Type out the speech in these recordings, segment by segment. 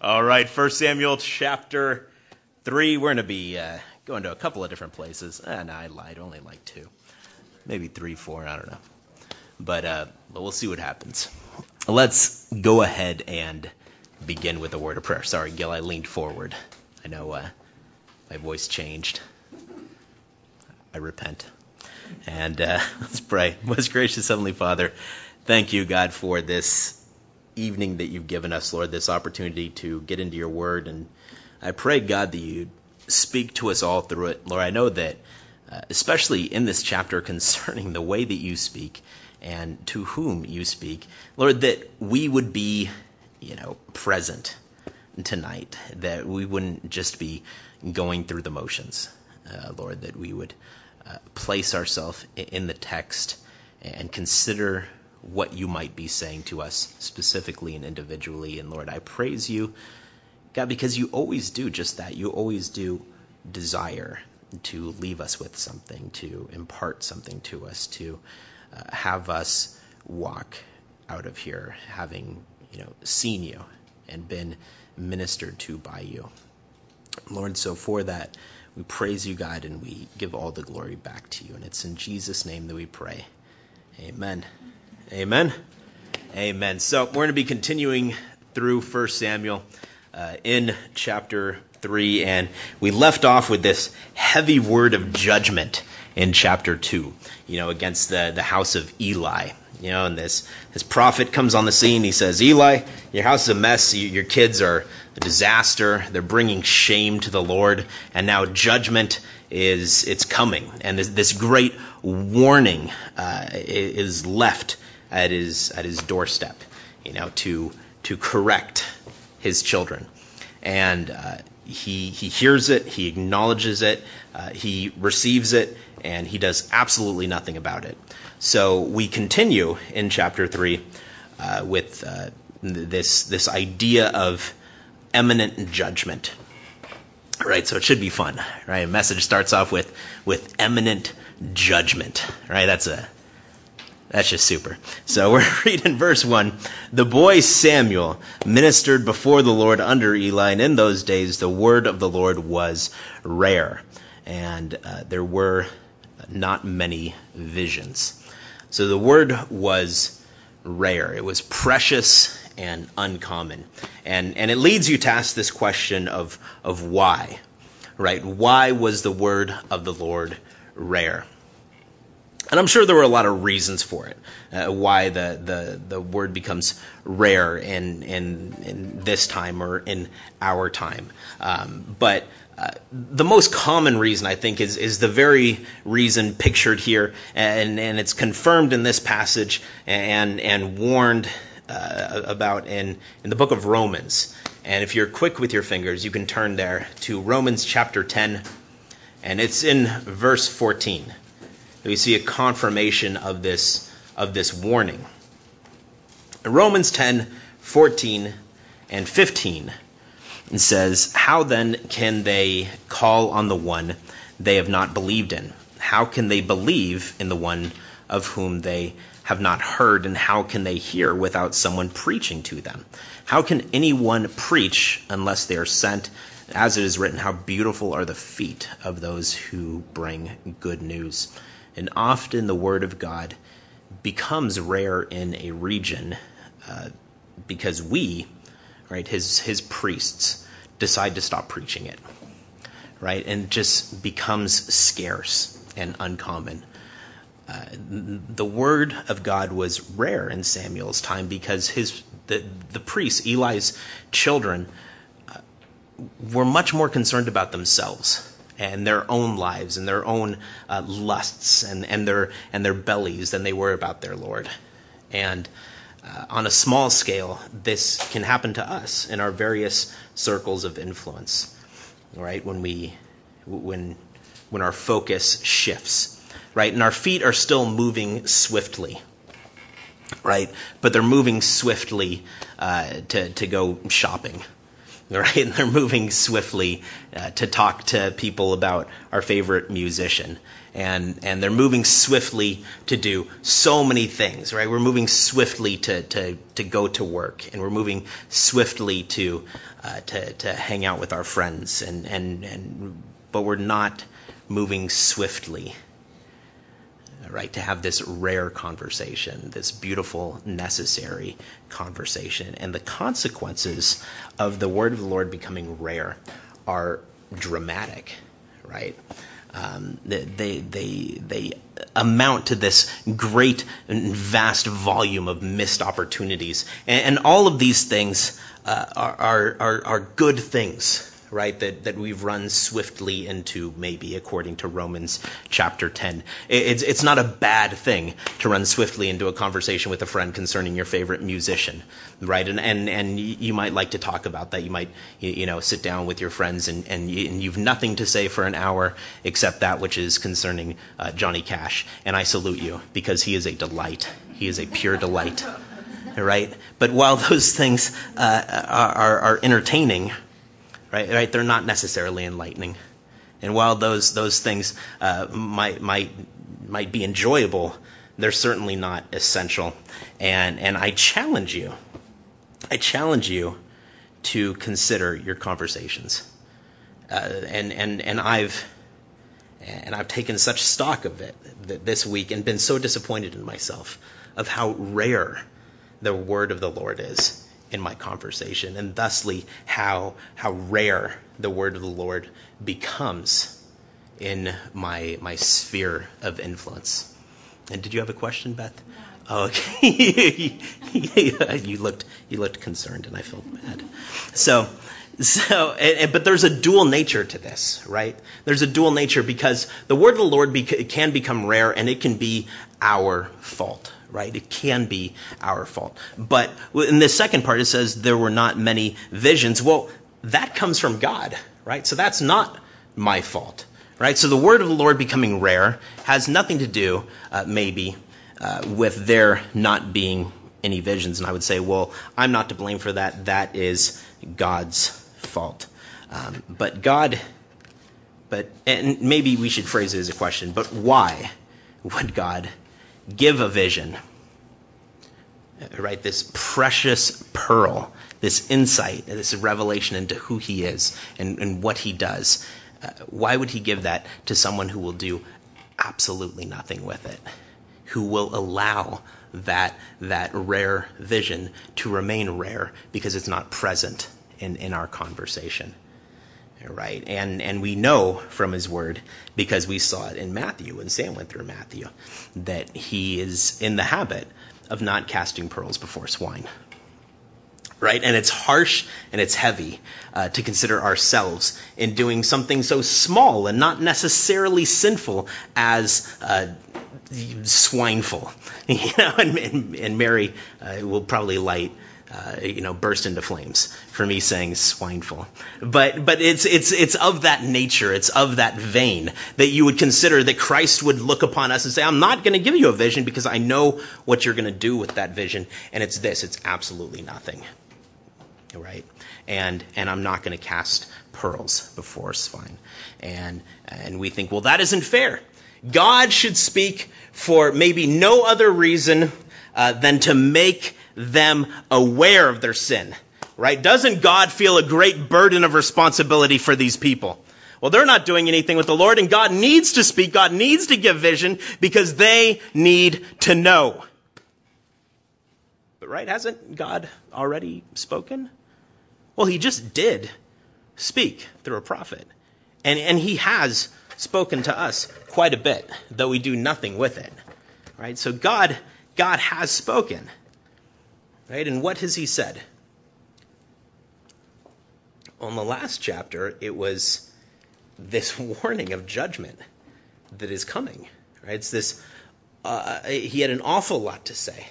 All right, First Samuel chapter 3. We're going to be uh, going to a couple of different places. Eh, no, I lied. Only like two. Maybe three, four. I don't know. But, uh, but we'll see what happens. Let's go ahead and begin with a word of prayer. Sorry, Gil, I leaned forward. I know uh, my voice changed. I repent. And uh, let's pray. Most gracious Heavenly Father, thank you, God, for this evening that you've given us, Lord, this opportunity to get into your word. And I pray, God, that you speak to us all through it. Lord, I know that, uh, especially in this chapter concerning the way that you speak and to whom you speak, Lord, that we would be, you know, present tonight, that we wouldn't just be going through the motions, uh, Lord, that we would uh, place ourselves in the text and consider what you might be saying to us specifically and individually. And Lord, I praise you, God, because you always do just that. You always do desire to leave us with something, to impart something to us, to uh, have us walk out of here having, you know, seen you and been ministered to by you. Lord, so for that, we praise you, God, and we give all the glory back to you. And it's in Jesus' name that we pray. Amen. Amen. Amen. So we're going to be continuing through 1 Samuel uh, in chapter 3, and we left off with this heavy word of judgment in chapter 2, you know, against the, the house of Eli. You know, and this, this prophet comes on the scene. He says, Eli, your house is a mess. Your kids are a disaster. They're bringing shame to the Lord. And now judgment is it's coming. And this, this great warning uh, is left at his at his doorstep, you know, to to correct his children, and uh, he he hears it, he acknowledges it, uh, he receives it, and he does absolutely nothing about it. So we continue in chapter three uh, with uh, this this idea of eminent judgment. Right, so it should be fun, right? A message starts off with with imminent judgment, right? That's a that's just super. So we're reading verse 1. The boy Samuel ministered before the Lord under Eli, and in those days the word of the Lord was rare, and uh, there were not many visions. So the word was rare, it was precious and uncommon. And, and it leads you to ask this question of, of why, right? Why was the word of the Lord rare? And I'm sure there were a lot of reasons for it, uh, why the, the, the word becomes rare in, in, in this time or in our time. Um, but uh, the most common reason, I think, is, is the very reason pictured here, and, and it's confirmed in this passage and, and warned uh, about in, in the book of Romans. And if you're quick with your fingers, you can turn there to Romans chapter 10, and it's in verse 14 we see a confirmation of this, of this warning. In Romans 10 14 and 15, it says, How then can they call on the one they have not believed in? How can they believe in the one of whom they have not heard? And how can they hear without someone preaching to them? How can anyone preach unless they are sent? As it is written, How beautiful are the feet of those who bring good news. And often the Word of God becomes rare in a region uh, because we, right, his, his priests, decide to stop preaching it, right? And just becomes scarce and uncommon. Uh, the word of God was rare in Samuel's time because his the, the priests, Eli's children, uh, were much more concerned about themselves and their own lives and their own uh, lusts and, and, their, and their bellies than they were about their Lord. And uh, on a small scale, this can happen to us in our various circles of influence, right? When we, when, when our focus shifts, right? And our feet are still moving swiftly, right? But they're moving swiftly uh, to, to go shopping, right? And they're moving swiftly uh, to talk to people about our favorite musician. And, and they're moving swiftly to do so many things, right? We're moving swiftly to, to, to go to work, and we're moving swiftly to, uh, to, to hang out with our friends, and, and, and, but we're not moving swiftly right? To have this rare conversation, this beautiful, necessary conversation. And the consequences of the word of the Lord becoming rare are dramatic, right? Um, they, they, they amount to this great and vast volume of missed opportunities. And, and all of these things uh, are, are, are good things right, that, that we've run swiftly into, maybe, according to Romans chapter 10. It's, it's not a bad thing to run swiftly into a conversation with a friend concerning your favorite musician, right? And, and, and you might like to talk about that. You might, you know, sit down with your friends and, and, and you've nothing to say for an hour except that which is concerning uh, Johnny Cash. And I salute you because he is a delight. He is a pure delight. Right? But while those things uh, are, are entertaining, right? Right? They're not necessarily enlightening. And while those those things uh, might might might be enjoyable, they're certainly not essential. And and I challenge you, I challenge you to consider your conversations. Uh, and and and I've and I've taken such stock of it this week and been so disappointed in myself of how rare the word of the Lord is in my conversation, and thusly how how rare the word of the Lord becomes in my my sphere of influence. And did you have a question, Beth? Oh, okay. you looked you looked concerned, and I felt bad. So, so, but there's a dual nature to this, right? There's a dual nature because the word of the Lord can become rare, and it can be our fault right? It can be our fault. But in the second part, it says there were not many visions. Well, that comes from God, right? So that's not my fault, right? So the word of the Lord becoming rare has nothing to do, uh, maybe, uh, with there not being any visions. And I would say, well, I'm not to blame for that. That is God's fault. Um, but God, but, and maybe we should phrase it as a question, but why would God give a vision, right? This precious pearl, this insight, this revelation into who he is and, and what he does. Uh, why would he give that to someone who will do absolutely nothing with it? Who will allow that that rare vision to remain rare because it's not present in, in our conversation right? And and we know from his word because we saw it in Matthew when Sam went through Matthew that he is in the habit of not casting pearls before swine. Right? And it's harsh and it's heavy uh, to consider ourselves in doing something so small and not necessarily sinful as uh, swineful. You know, and, and, and Mary uh, will probably light uh, you know, burst into flames for me saying swineful. But but it's it's it's of that nature, it's of that vein that you would consider that Christ would look upon us and say, I'm not going to give you a vision because I know what you're going to do with that vision, and it's this, it's absolutely nothing. Right? And and I'm not going to cast pearls before swine. And and we think, well, that isn't fair. God should speak for maybe no other reason uh, than to make them aware of their sin. Right? Doesn't God feel a great burden of responsibility for these people? Well, they're not doing anything with the Lord, and God needs to speak. God needs to give vision because they need to know. But, right, hasn't God already spoken? Well, he just did speak through a prophet. And, and he has spoken to us quite a bit, though we do nothing with it. Right? So God, God has spoken. Right? And what has he said? On the last chapter, it was this warning of judgment that is coming. Right? It's this. Uh, he had an awful lot to say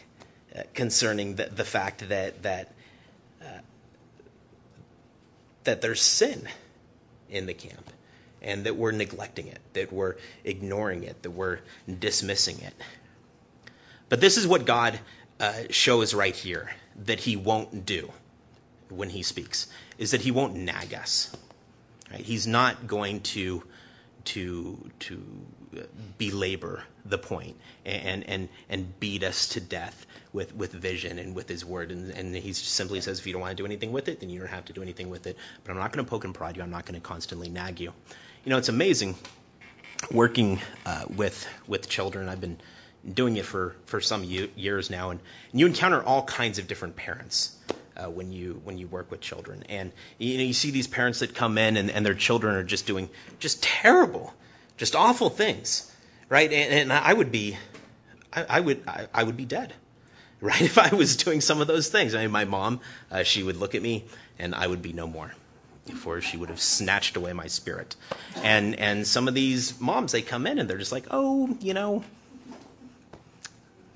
uh, concerning the, the, fact that that uh, that there's sin in the camp, and that we're neglecting it, that we're ignoring it, that we're dismissing it. But this is what God uh, shows right here that he won't do. when he speaks is that he won't nag us. Right? He's not going to to to belabor the point and and and beat us to death with with vision and with his word and, and he simply says if you don't want to do anything with it then you don't have to do anything with it but i'm not going to poke and prod you i'm not going to constantly nag you you know it's amazing working uh, with with children i've been doing it for for some years now and, and you encounter all kinds of different parents uh, when you when you work with children. And you know you see these parents that come in and, and their children are just doing just terrible, just awful things, right? And, and I would be, I, I would I, I, would be dead, right? If I was doing some of those things. I mean, my mom, uh, she would look at me and I would be no more. Before she would have snatched away my spirit, and and some of these moms they come in and they're just like, oh, you know,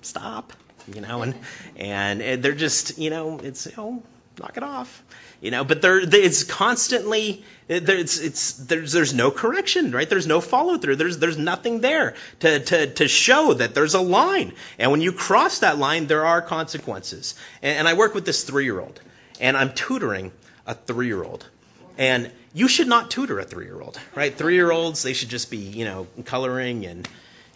stop, you know, and and they're just, you know, it's oh, knock it off, you know. But there, it's constantly, it's it's there's there's no correction, right? There's no follow through. There's there's nothing there to to to show that there's a line, and when you cross that line, there are consequences. And, and I work with this three year old, and I'm tutoring a three year old, and you should not tutor a three year old, right? Three year olds, they should just be, you know, coloring and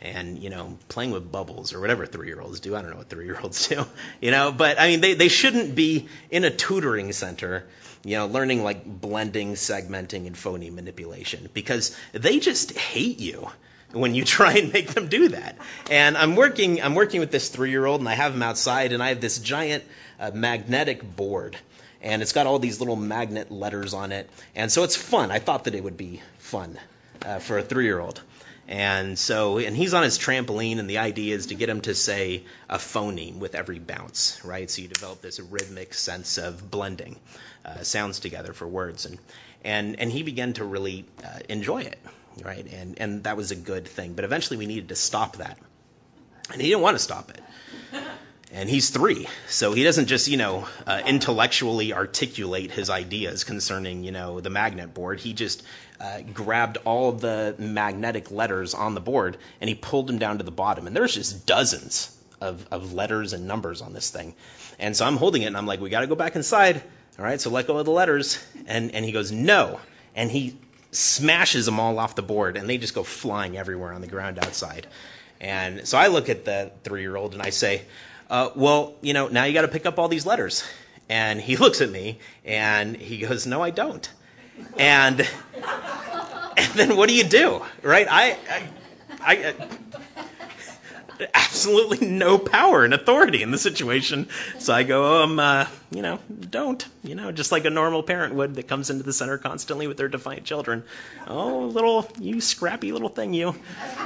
and you know playing with bubbles or whatever three year olds do. I don't know what three year olds do, you know. But I mean, they they shouldn't be in a tutoring center, you know, learning like blending, segmenting, and phoneme manipulation because they just hate you when you try and make them do that. And I'm working I'm working with this three year old, and I have him outside, and I have this giant uh, magnetic board. And it's got all these little magnet letters on it. And so it's fun. I thought that it would be fun uh, for a three year old. And so, and he's on his trampoline, and the idea is to get him to say a phoneme with every bounce, right? So you develop this rhythmic sense of blending uh, sounds together for words, and and and he began to really uh, enjoy it, right? And and that was a good thing. But eventually, we needed to stop that, and he didn't want to stop it and he's three, so he doesn't just you know uh, intellectually articulate his ideas concerning you know the magnet board. He just uh, grabbed all the magnetic letters on the board and he pulled them down to the bottom, and there's just dozens of, of letters and numbers on this thing. And so I'm holding it and I'm like, we got to go back inside. All right, so let go of the letters. And and he goes no, and he smashes them all off the board, and they just go flying everywhere on the ground outside. And so I look at the three year old and I say, uh, well, you know, now you got to pick up all these letters. And he looks at me and he goes, no, I don't. And, and then what do you do, right? I, I, I absolutely no power and authority in the situation. So I go, um, uh, you know, don't, you know, just like a normal parent would that comes into the center constantly with their defiant children. Oh, little, you scrappy little thing, you.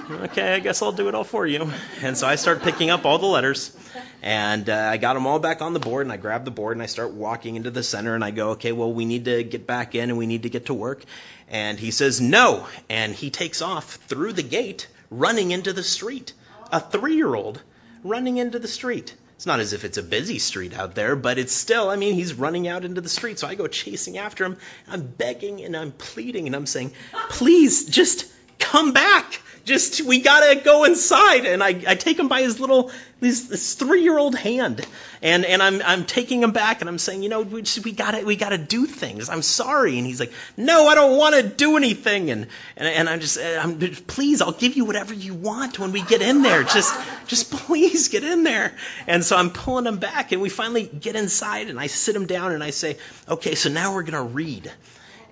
Okay, I guess I'll do it all for you. And so I start picking up all the letters, and uh, I got them all back on the board, and I grab the board and I start walking into the center, and I go, okay, well, we need to get back in and we need to get to work. And he says no, and he takes off through the gate, running into the street a three year old running into the street. It's not as if it's a busy street out there, but it's still, I mean, he's running out into the street. So I go chasing after him. I'm begging and I'm pleading and I'm saying, please just come back just we gotta go inside and i, I take him by his little his, this three-year-old hand and and i'm i'm taking him back and i'm saying you know we, just, we gotta we gotta do things. I'm sorry. And he's like no i don't want to do anything. And and, and i'm just eh, i'm please i'll give you whatever you want when we get in there. Just just please get in there. And so i'm pulling him back and we finally get inside and i sit him down and i say okay so now we're gonna read.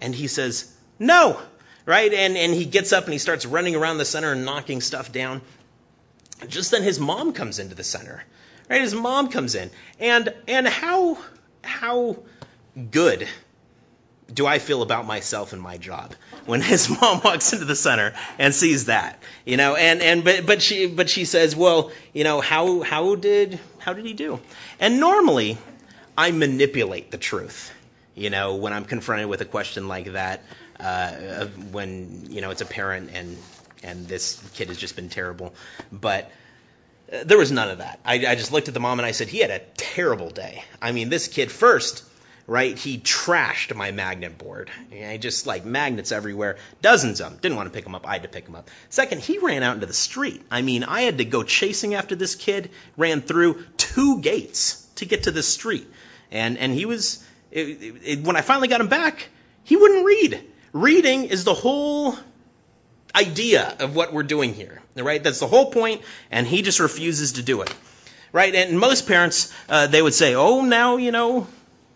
And he says no right? And, and he gets up and he starts running around the center and knocking stuff down. Just then his mom comes into the center, right? His mom comes in. And, and how, how good do I feel about myself and my job when his mom walks into the center and sees that, you know? And and but but she but she says, well, you know, how how did how did he do? And normally, I manipulate the truth, you know, when I'm confronted with a question like that uh, when you know it's a parent and and this kid has just been terrible. But uh, there was none of that. I, I just looked at the mom and I said, he had a terrible day. I mean, this kid first, right? He trashed my magnet board. I just like magnets everywhere, dozens of them. Didn't want to pick them up. I had to pick them up. Second, he ran out into the street. I mean, I had to go chasing after this kid. Ran through two gates to get to the street, and and he was it, it, when I finally got him back, he wouldn't read. Reading is the whole idea of what we're doing here, right? That's the whole point, and he just refuses to do it, right? And most parents, uh, they would say, "Oh, now you know,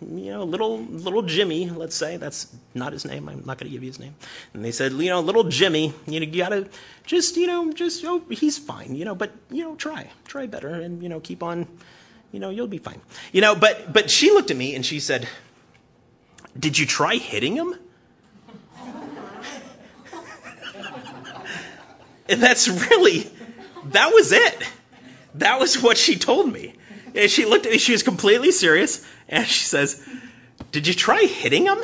you know, little little Jimmy, let's say that's not his name. I'm not going to give you his name." And they said, "You know, little Jimmy, you know, you got to just, you know, just oh, he's fine, you know, but you know, try, try better, and you know, keep on." You know, you'll be fine. You know, but but she looked at me and she said, "Did you try hitting him?" And that's really, that was it. That was what she told me. And she looked at me, she was completely serious, and she says, Did you try hitting him?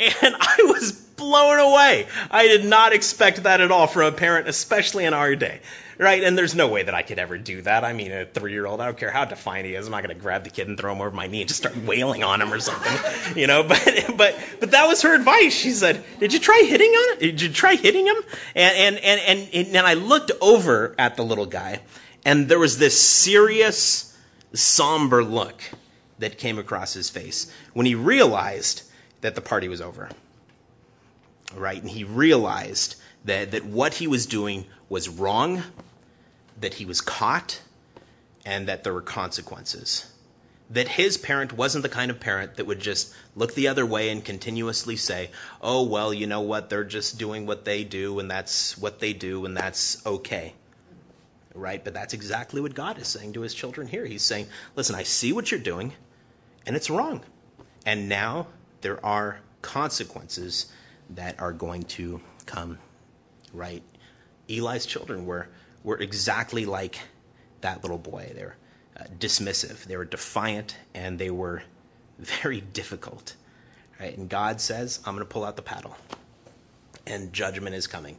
And I was blown away. I did not expect that at all from a parent, especially in our day. Right? And there's no way that I could ever do that. I mean, a three year old, I don't care how defiant he is, I'm not going to grab the kid and throw him over my knee and just start wailing on him or something. You know, but, but, but that was her advice. She said, Did you try hitting on it? Did you try hitting him? And, and, and, and, and I looked over at the little guy, and there was this serious, somber look that came across his face when he realized that the party was over. Right? And he realized that, that what he was doing was wrong, that he was caught, and that there were consequences. That his parent wasn't the kind of parent that would just look the other way and continuously say, oh, well, you know what, they're just doing what they do, and that's what they do, and that's okay. Right? But that's exactly what God is saying to his children here. He's saying, listen, I see what you're doing, and it's wrong. And now there are consequences that are going to come, right? Eli's children were, were exactly like that little boy. They were uh, dismissive, they were defiant, and they were very difficult. Right? And God says, I'm going to pull out the paddle, and judgment is coming.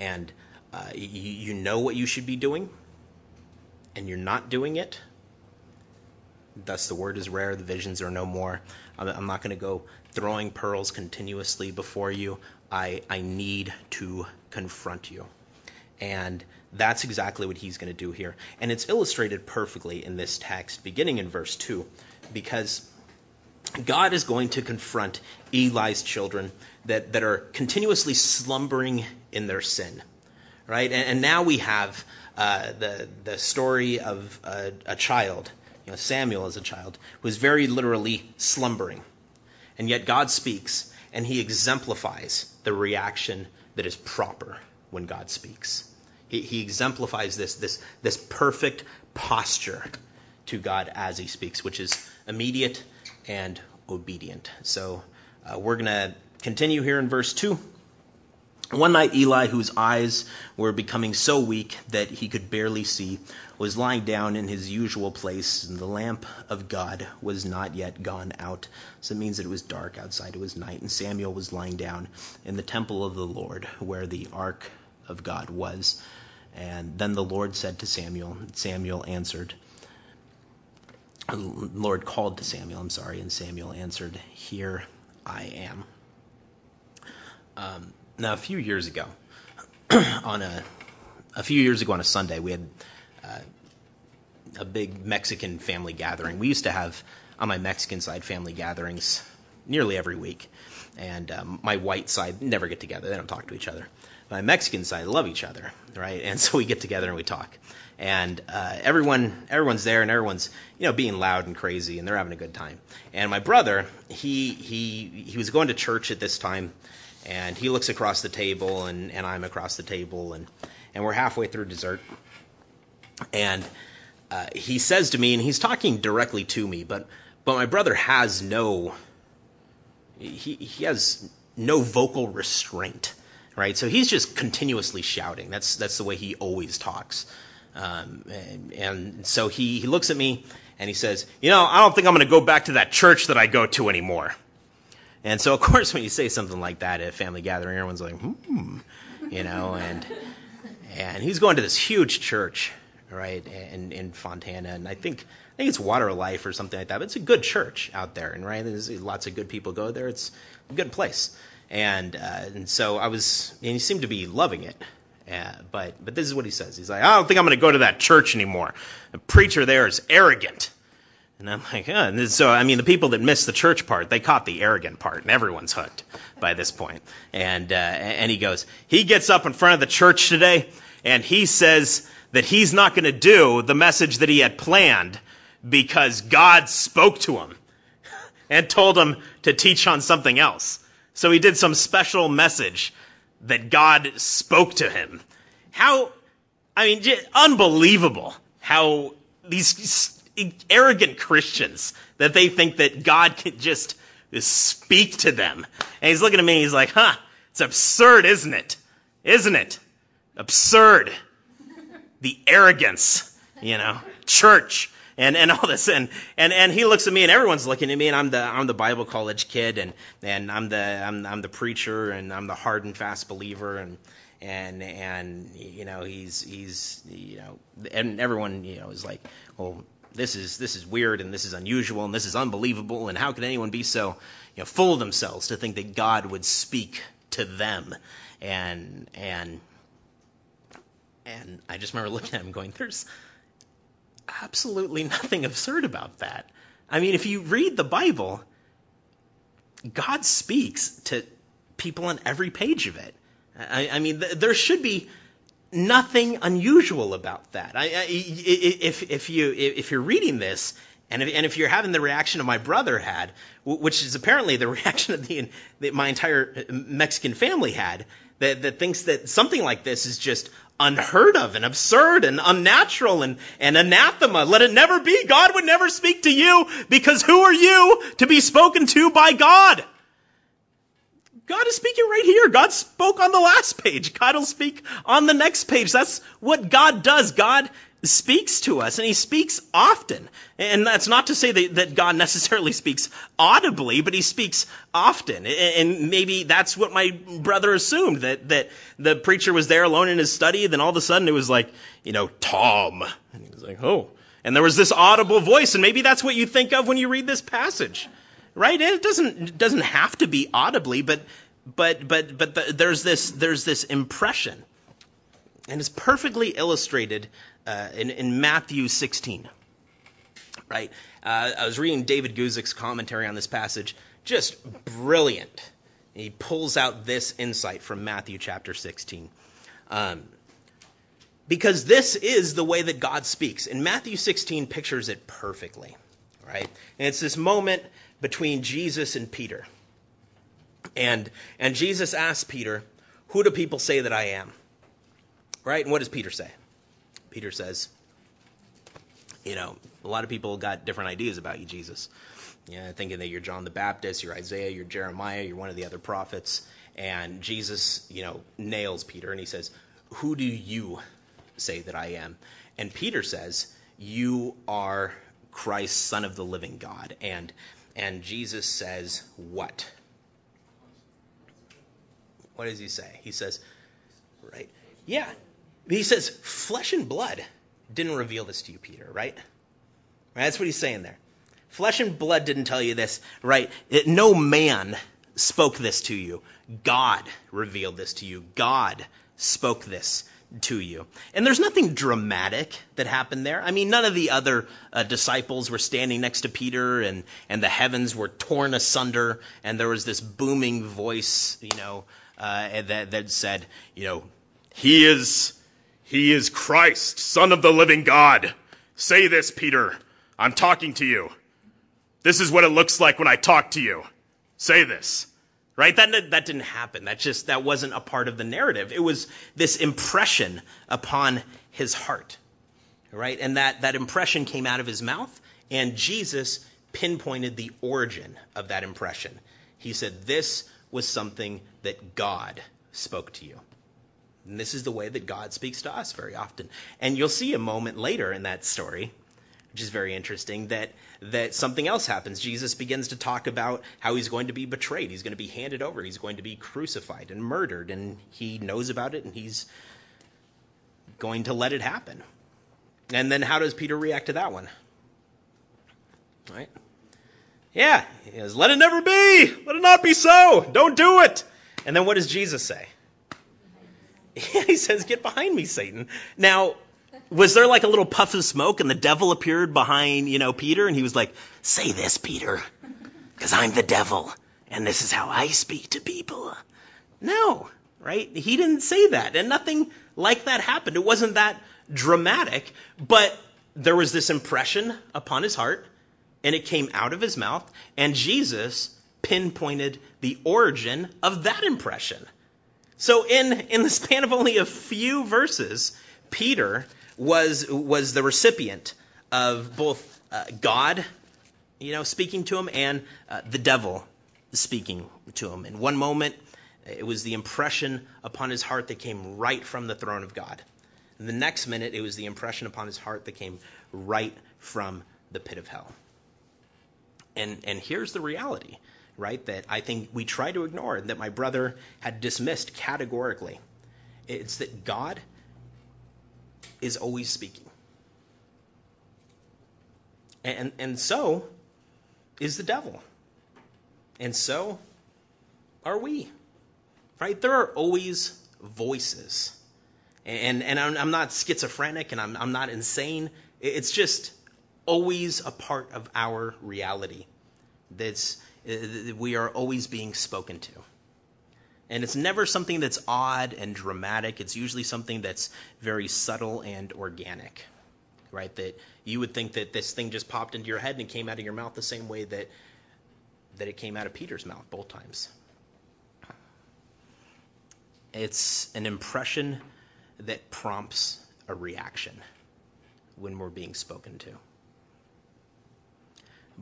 And uh, you, you know what you should be doing, and you're not doing it. Thus, the word is rare, the visions are no more. I'm not going to go throwing pearls continuously before you. I, I need to confront you. And that's exactly what he's going to do here. And it's illustrated perfectly in this text, beginning in verse 2, because God is going to confront Eli's children that, that are continuously slumbering in their sin. Right? And, and now we have uh, the, the story of a, a child, you know, Samuel as a child, who is very literally slumbering. And yet God speaks, and he exemplifies the reaction that is proper when God speaks. He, exemplifies this, this, this perfect posture to God as he speaks, which is immediate and obedient. So uh, we're going to continue here in verse 2. One night, Eli, whose eyes were becoming so weak that he could barely see, was lying down in his usual place, and the lamp of God was not yet gone out. So it means that it was dark outside, it was night, and Samuel was lying down in the temple of the Lord, where the ark of God was. And then the Lord said to Samuel, Samuel answered, Lord called to Samuel, I'm sorry, and Samuel answered, Here I am. Um, now, a few years ago, on a a few years ago on a Sunday, we had uh, a big Mexican family gathering. We used to have on my Mexican side family gatherings nearly every week, and um, my white side never get together; they don't talk to each other. My Mexican side love each other, right? And so we get together and we talk, and uh, everyone everyone's there and everyone's you know being loud and crazy and they're having a good time. And my brother, he he he was going to church at this time and he looks across the table and, and I'm across the table and, and we're halfway through dessert. And uh, he says to me, and he's talking directly to me, but but my brother has no he he has no vocal restraint, right? So he's just continuously shouting. That's that's the way he always talks. Um, and, and so he, he looks at me and he says, You know, I don't think I'm going to go back to that church that I go to anymore. And so, of course, when you say something like that at a family gathering, everyone's like, hmm, you know, and and he's going to this huge church, right, in in Fontana, and I think I think it's Water Life or something like that. But it's a good church out there, and right, there's lots of good people go there. It's a good place, and uh, and so I was, and he seemed to be loving it. Uh, but but this is what he says. He's like, I don't think I'm going to go to that church anymore. The preacher there is arrogant. And I'm like, oh. And so, I mean, the people that missed the church part, they caught the arrogant part, and everyone's hooked by this point. And, uh, and he goes, he gets up in front of the church today, and he says that he's not going to do the message that he had planned because God spoke to him and told him to teach on something else. So he did some special message that God spoke to him. How, I mean, unbelievable how these arrogant Christians that they think that God can just speak to them. And he's looking at me he's like, huh, it's absurd, isn't it? Isn't it? Absurd. The arrogance, you know, church and, and all this. And, and, and he looks at me and everyone's looking at me and I'm the, I'm the Bible college kid and, and I'm the, I'm, I'm the preacher and I'm the hard and fast believer and, and, and, you know, he's, he's, you know, and everyone, you know, is like, well, this is this is weird and this is unusual and this is unbelievable and how could anyone be so you know full of themselves to think that God would speak to them and and and I just remember looking at him going there's absolutely nothing absurd about that. I mean if you read the Bible God speaks to people on every page of it. I, I mean th- there should be nothing unusual about that. I, I, if, if, you, if you're reading this, and if, and if you're having the reaction of my brother had, which is apparently the reaction of the, that my entire Mexican family had, that, that thinks that something like this is just unheard of and absurd and unnatural and, and anathema. Let it never be. God would never speak to you because who are you to be spoken to by God? God is speaking right here. God spoke on the last page. God will speak on the next page. That's what God does. God speaks to us and he speaks often. And that's not to say that, that God necessarily speaks audibly, but he speaks often. And maybe that's what my brother assumed that, that the preacher was there alone in his study. Then all of a sudden it was like, you know, Tom. And he was like, oh. And there was this audible voice. And maybe that's what you think of when you read this passage right? It doesn't doesn't have to be audibly, but but but but the, there's this there's this impression, and it's perfectly illustrated uh, in in Matthew 16. Right, uh, I was reading David Guzik's commentary on this passage, just brilliant. He pulls out this insight from Matthew chapter 16. Um, because this is the way that God speaks. And Matthew 16 pictures it perfectly, right? And it's this moment between Jesus and Peter. And, and Jesus asks Peter, Who do people say that I am? Right? And what does Peter say? Peter says, You know, a lot of people got different ideas about you, Jesus. Yeah, thinking that you're John the Baptist, you're Isaiah, you're Jeremiah, you're one of the other prophets. And Jesus, you know, nails Peter and he says, Who do you say that I am? And Peter says, You are Christ, Son of the living God. And and Jesus says, What? What does he say? He says, Right? Yeah. He says, Flesh and blood didn't reveal this to you, Peter, right? right? That's what he's saying there. Flesh and blood didn't tell you this, right? It, no man spoke this to you. God revealed this to you. God spoke this to you. And there's nothing dramatic that happened there. I mean, none of the other uh, disciples were standing next to Peter and, and the heavens were torn asunder and there was this booming voice, you know, uh, that, that said, you know, he is, he is Christ, son of the living God. Say this, Peter. I'm talking to you. This is what it looks like when I talk to you. Say this right that that didn't happen that just that wasn't a part of the narrative it was this impression upon his heart right and that that impression came out of his mouth and Jesus pinpointed the origin of that impression he said this was something that God spoke to you and this is the way that God speaks to us very often and you'll see a moment later in that story which is very interesting, that, that something else happens. Jesus begins to talk about how he's going to be betrayed, he's going to be handed over, he's going to be crucified and murdered, and he knows about it and he's going to let it happen. And then how does Peter react to that one? Right? Yeah, he says, let it never be! Let it not be so! Don't do it! And then what does Jesus say? he says, Get behind me, Satan. Now, Was there like a little puff of smoke and the devil appeared behind, you know, Peter and he was like, say this, Peter, because I'm the devil and this is how I speak to people. No, right? He didn't say that and nothing like that happened. It wasn't that dramatic, but there was this impression upon his heart and it came out of his mouth and Jesus pinpointed the origin of that impression. So in, in the span of only a few verses, Peter was, was the recipient of both uh, God, you know, speaking to him and uh, the devil speaking to him. In one moment, it was the impression upon his heart that came right from the throne of God. In the next minute, it was the impression upon his heart that came right from the pit of hell. And, and here's the reality right, that I think we try to ignore, and that my brother had dismissed categorically. It's that God is always speaking. And, and so is the devil. And so are we. Right? There are always voices. And, and I'm, I'm not schizophrenic and I'm, I'm not insane. It's just always a part of our reality. That's Uh, we are always being spoken to. And it's never something that's odd and dramatic. It's usually something that's very subtle and organic, right? That you would think that this thing just popped into your head and came out of your mouth the same way that that it came out of Peter's mouth both times. It's an impression that prompts a reaction when we're being spoken to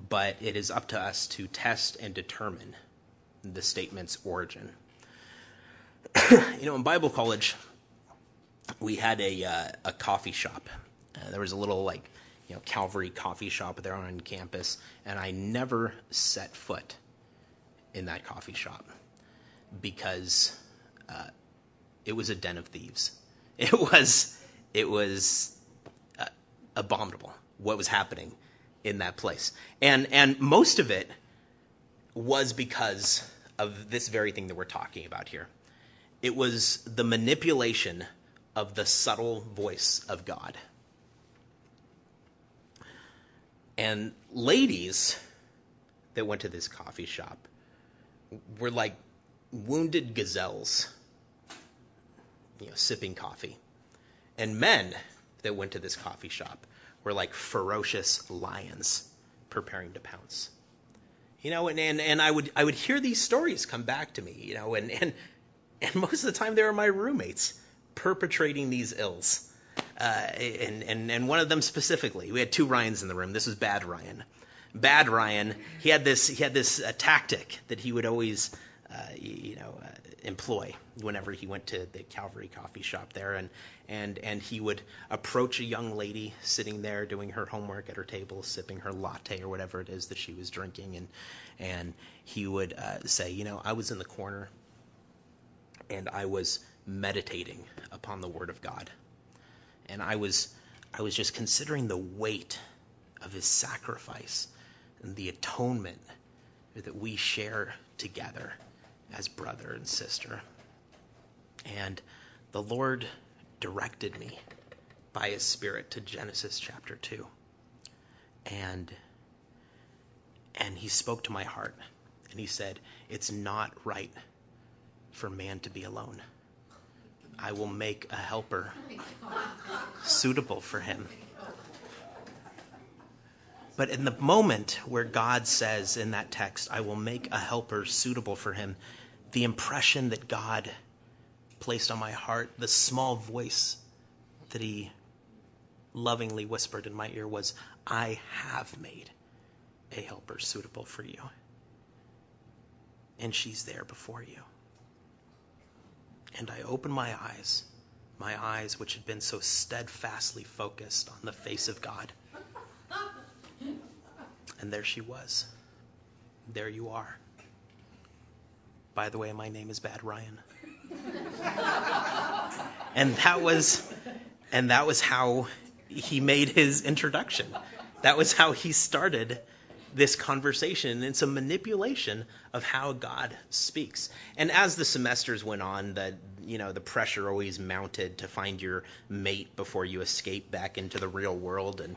but it is up to us to test and determine the statement's origin. you know, in Bible college, we had a uh, a coffee shop. Uh, there was a little like you know Calvary coffee shop there on campus, and I never set foot in that coffee shop because uh, it was a den of thieves. It was it was uh, abominable what was happening in that place. And and most of it was because of this very thing that we're talking about here. It was the manipulation of the subtle voice of God. And ladies that went to this coffee shop were like wounded gazelles, you know, sipping coffee. And men that went to this coffee shop were like ferocious lions preparing to pounce. You know, and, and, and I would I would hear these stories come back to me, you know, and, and and most of the time they were my roommates perpetrating these ills. Uh, and, and, and one of them specifically, we had two Ryans in the room. This was Bad Ryan. Bad Ryan, he had this he had this uh, tactic that he would always you know, uh, employ whenever he went to the Calvary coffee shop there, and and and he would approach a young lady sitting there doing her homework at her table, sipping her latte or whatever it is that she was drinking, and and he would uh, say, you know, I was in the corner, and I was meditating upon the Word of God, and I was I was just considering the weight of His sacrifice and the atonement that we share together as brother and sister. And the Lord directed me by his spirit to Genesis chapter 2. And and he spoke to my heart and he said, "It's not right for man to be alone. I will make a helper suitable for him." But in the moment where God says in that text, I will make a helper suitable for him, the impression that God placed on my heart, the small voice that he lovingly whispered in my ear was, I have made a helper suitable for you. And she's there before you. And I opened my eyes, my eyes which had been so steadfastly focused on the face of God. And there she was. There you are. By the way, my name is Bad Ryan. and that was and that was how he made his introduction. That was how he started this conversation. It's a manipulation of how God speaks. And as the semesters went on, the you know the pressure always mounted to find your mate before you escape back into the real world and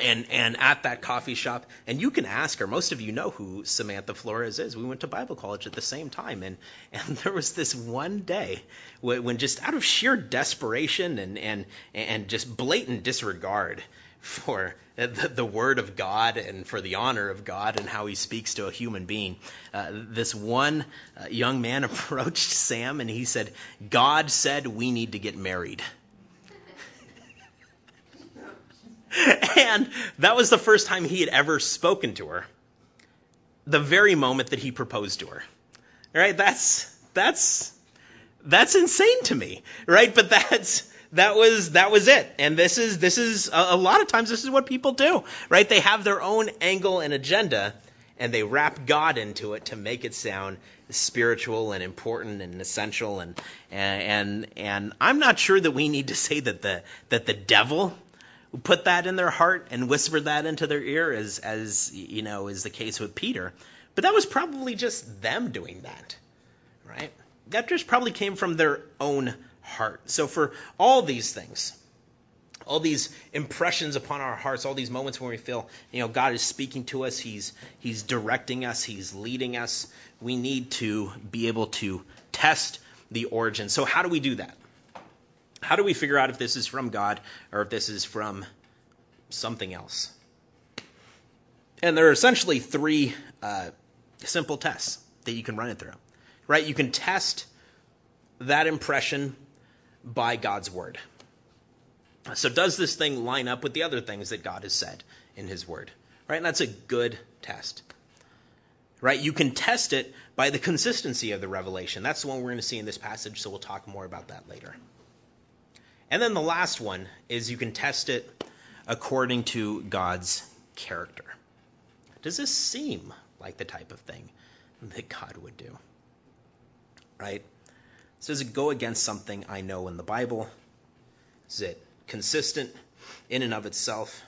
and and at that coffee shop and you can ask her most of you know who samantha flores is. We went to bible college at the same time and and there was this one day when just out of sheer desperation and and and just blatant disregard for the, the word of god and for the honor of god and how he speaks to a human being uh, this one uh, young man approached sam and he said god said we need to get married and that was the first time he had ever spoken to her. The very moment that he proposed to her. Right? That's that's that's insane to me. Right? But that's that was that was it. And this is this is a, lot of times this is what people do. Right? They have their own angle and agenda and they wrap God into it to make it sound spiritual and important and essential and and and I'm not sure that we need to say that the that the devil put that in their heart and whispered that into their ear, as as you know is the case with Peter. But that was probably just them doing that, right? That just probably came from their own heart. So for all these things, all these impressions upon our hearts, all these moments when we feel, you know, God is speaking to us, He's He's directing us, He's leading us. We need to be able to test the origin. So how do we do that? How do we figure out if this is from God or if this is from something else? And there are essentially three uh, simple tests that you can run it through. Right? You can test that impression by God's word. So does this thing line up with the other things that God has said in his word? Right? And that's a good test. Right? You can test it by the consistency of the revelation. That's the one we're going to see in this passage, so we'll talk more about that later. And then the last one is you can test it according to God's character. Does this seem like the type of thing that God would do? Right? So does it go against something I know in the Bible? Is it consistent in and of itself?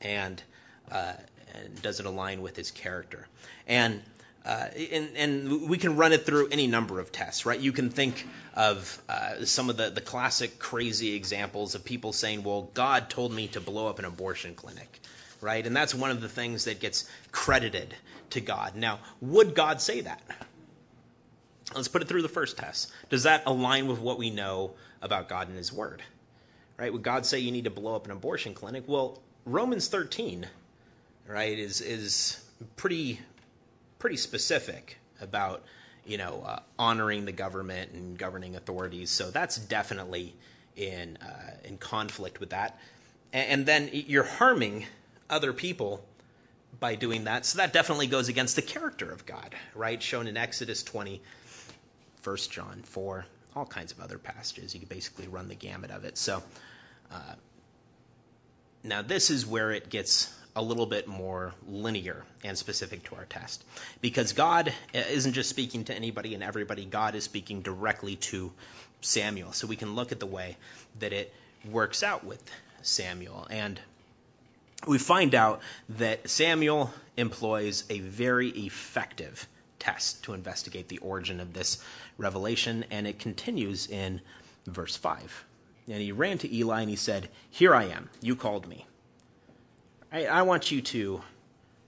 And, uh, and does it align with his character? And uh, and, and, we can run it through any number of tests, right? You can think of uh, some of the, the classic crazy examples of people saying, well, God told me to blow up an abortion clinic, right? And that's one of the things that gets credited to God. Now, would God say that? Let's put it through the first test. Does that align with what we know about God and His Word? Right? Would God say you need to blow up an abortion clinic? Well, Romans 13, right, is is pretty pretty specific about you know uh, honoring the government and governing authorities. So that's definitely in uh, in conflict with that. And, and then you're harming other people by doing that. So that definitely goes against the character of God, right? Shown in Exodus 20, 1 John 4, all kinds of other passages. You could basically run the gamut of it. So uh, now this is where it gets a little bit more linear and specific to our test. Because God isn't just speaking to anybody and everybody, God is speaking directly to Samuel. So we can look at the way that it works out with Samuel. And we find out that Samuel employs a very effective test to investigate the origin of this revelation, and it continues in verse 5. And he ran to Eli and he said, Here I am, you called me. I, I want you to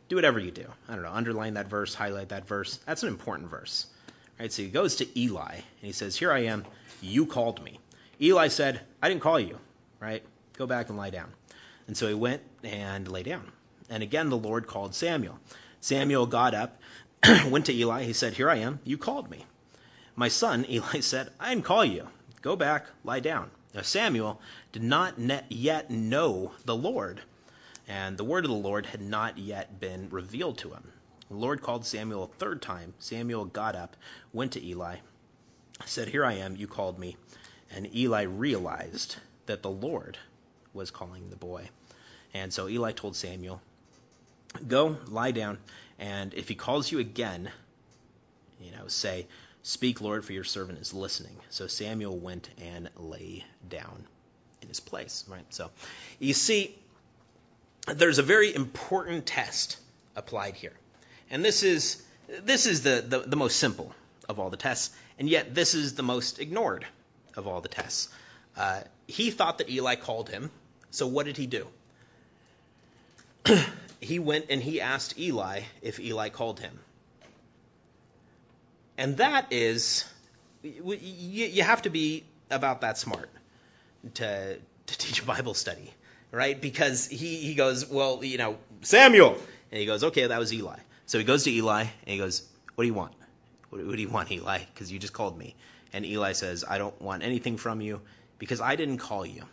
do whatever you do. I don't know, underline that verse, highlight that verse. That's an important verse. Right? So he goes to Eli and he says, Here I am, you called me. Eli said, I didn't call you, right? Go back and lie down. And so he went and lay down. And again the Lord called Samuel. Samuel got up, went to Eli. He said, Here I am, you called me. My son, Eli said, I didn't call you. Go back, lie down. Now Samuel did not yet know the Lord, and the word of the Lord had not yet been revealed to him. The Lord called Samuel a third time. Samuel got up, went to Eli, said, Here I am, you called me. And Eli realized that the Lord was calling the boy. And so Eli told Samuel, Go, lie down, and if he calls you again, you know, say, Speak, Lord, for your servant is listening. So Samuel went and lay down in his place, right? So you see, there's a very important test applied here. And this is, this is the, the, the most simple of all the tests, and yet this is the most ignored of all the tests. Uh, he thought that Eli called him, so what did he do? he went and he asked Eli if Eli called him. And that is, you, you have to be about that smart to, to teach a Bible study, right? Because he, he goes, well, you know, Samuel. And he goes, okay, that was Eli. So he goes to Eli and he goes, what do you want? What, what do you want, Eli? Because you just called me. And Eli says, I don't want anything from you because I didn't call you.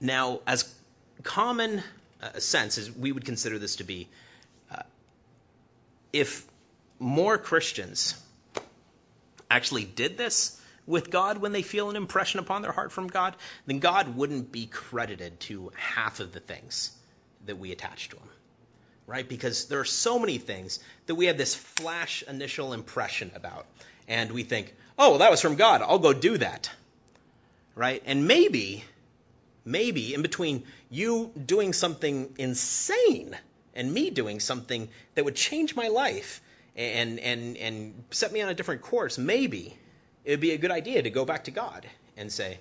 Now, as common uh, sense as we would consider this to be, uh, if more Christians actually did this with God when they feel an impression upon their heart from God, then God wouldn't be credited to half of the things that we attach to him. Right? Because there are so many things that we have this flash initial impression about. And we think, oh, well, that was from God. I'll go do that. Right? And maybe, maybe in between you doing something insane and me doing something that would change my life and, and, and set me on a different course, maybe it would be a good idea to go back to God and say,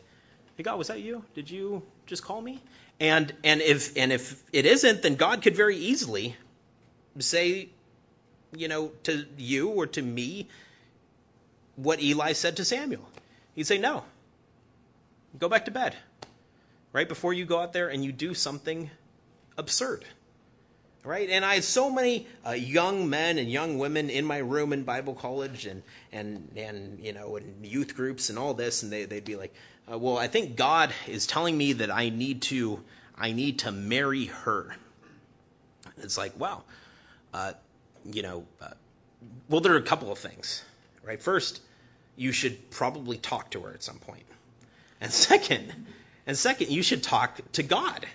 Hey God, was that you? Did you just call me? And and if and if it isn't, then God could very easily say, you know, to you or to me what Eli said to Samuel. He'd say, No. Go back to bed. Right before you go out there and you do something absurd right? And I had so many uh, young men and young women in my room in Bible college and and and you know in youth groups and all this, and they they'd be like, uh, "Well, I think God is telling me that I need to I need to marry her." It's like, wow, uh, you know, uh, well, there are a couple of things, right? First, you should probably talk to her at some point, and second, and second, you should talk to God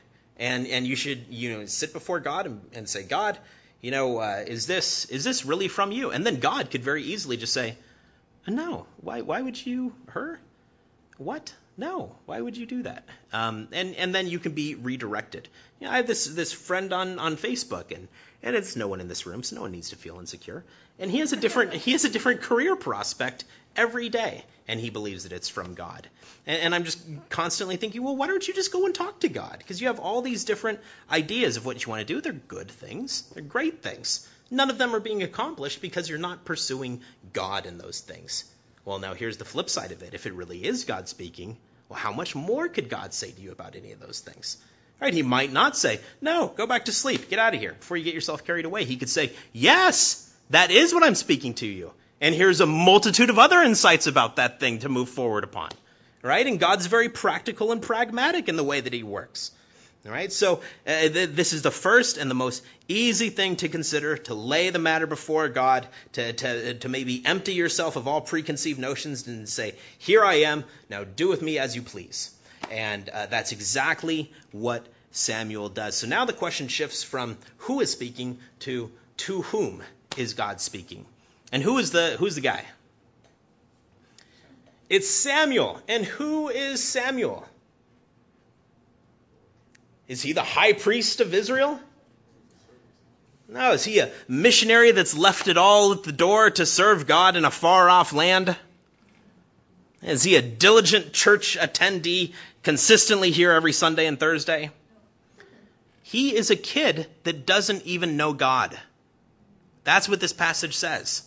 and and you should you know sit before God and, and say, God, you know, uh, is this is this really from you? And then God could very easily just say, No. Why why would you her? What? No. Why would you do that? Um, and and then you can be redirected. You know, I have this this friend on on Facebook, and and it's no one in this room, so no one needs to feel insecure. And he has a different he has a different career prospect every day, and he believes that it's from God. And, and I'm just constantly thinking, well, why don't you just go and talk to God? Because you have all these different ideas of what you want to do. They're good things. They're great things. None of them are being accomplished because you're not pursuing God in those things. Well, now here's the flip side of it. If it really is God speaking, well, how much more could God say to you about any of those things? Right? He might not say, no, go back to sleep, get out of here before you get yourself carried away. He could say, yes, that is what I'm speaking to you. And here's a multitude of other insights about that thing to move forward upon. Right? And God's very practical and pragmatic in the way that he works. All right, so uh, th- this is the first and the most easy thing to consider to lay the matter before God, to, to, to maybe empty yourself of all preconceived notions and say, Here I am, now do with me as you please. And uh, that's exactly what Samuel does. So now the question shifts from who is speaking to to whom is God speaking? And who is the who's the guy? It's Samuel. And who is Samuel? Is he the high priest of Israel? No, is he a missionary that's left it all at the door to serve God in a far off land? Is he a diligent church attendee, consistently here every Sunday and Thursday? He is a kid that doesn't even know God. That's what this passage says.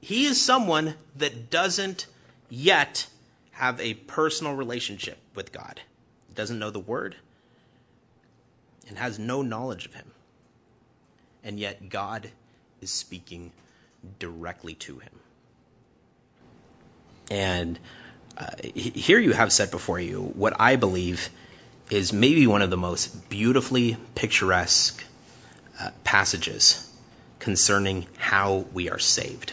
He is someone that doesn't yet have a personal relationship with God, He doesn't know the Word, and has no knowledge of Him. And yet God is speaking directly to him. And uh, here you have set before you what I believe is maybe one of the most beautifully picturesque uh, passages concerning how we are saved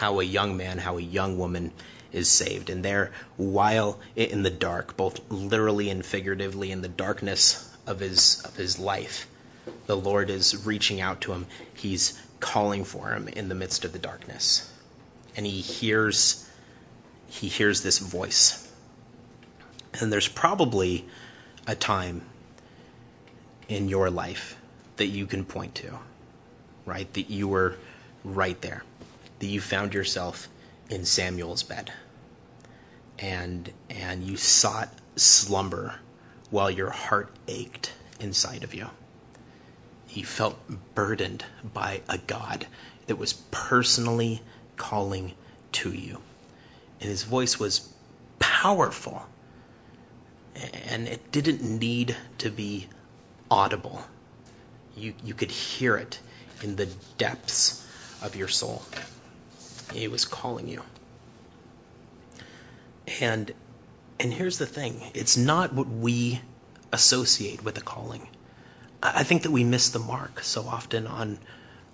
how a young man, how a young woman is saved. And there, while in the dark, both literally and figuratively in the darkness of his of his life, the Lord is reaching out to him. He's calling for him in the midst of the darkness. And he hears he hears this voice. And there's probably a time in your life that you can point to, right? That you were right there, that you found yourself in Samuel's bed, and and you sought slumber while your heart ached inside of you. You felt burdened by a God that was personally calling to you. And his voice was powerful. And it didn't need to be audible. You, you could hear it in the depths of your soul. He was calling you. And and here's the thing, it's not what we associate with a calling. I think that we miss the mark so often on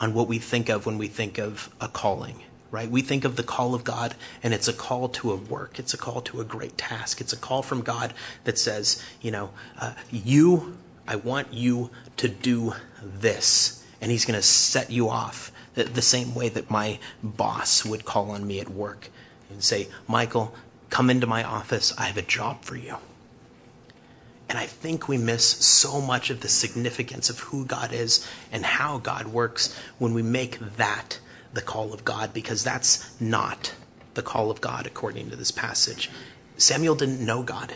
on what we think of when we think of a calling, right? We think of the call of God and it's a call to a work. It's a call to a great task. It's a call from God that says, you know, uh, you, I want you to do this. And he's going to set you off the, the same way that my boss would call on me at work and say, Michael, come into my office. I have a job for you. And I think we miss so much of the significance of who God is and how God works when we make that the call of God, because that's not the call of God according to this passage. Samuel didn't know God.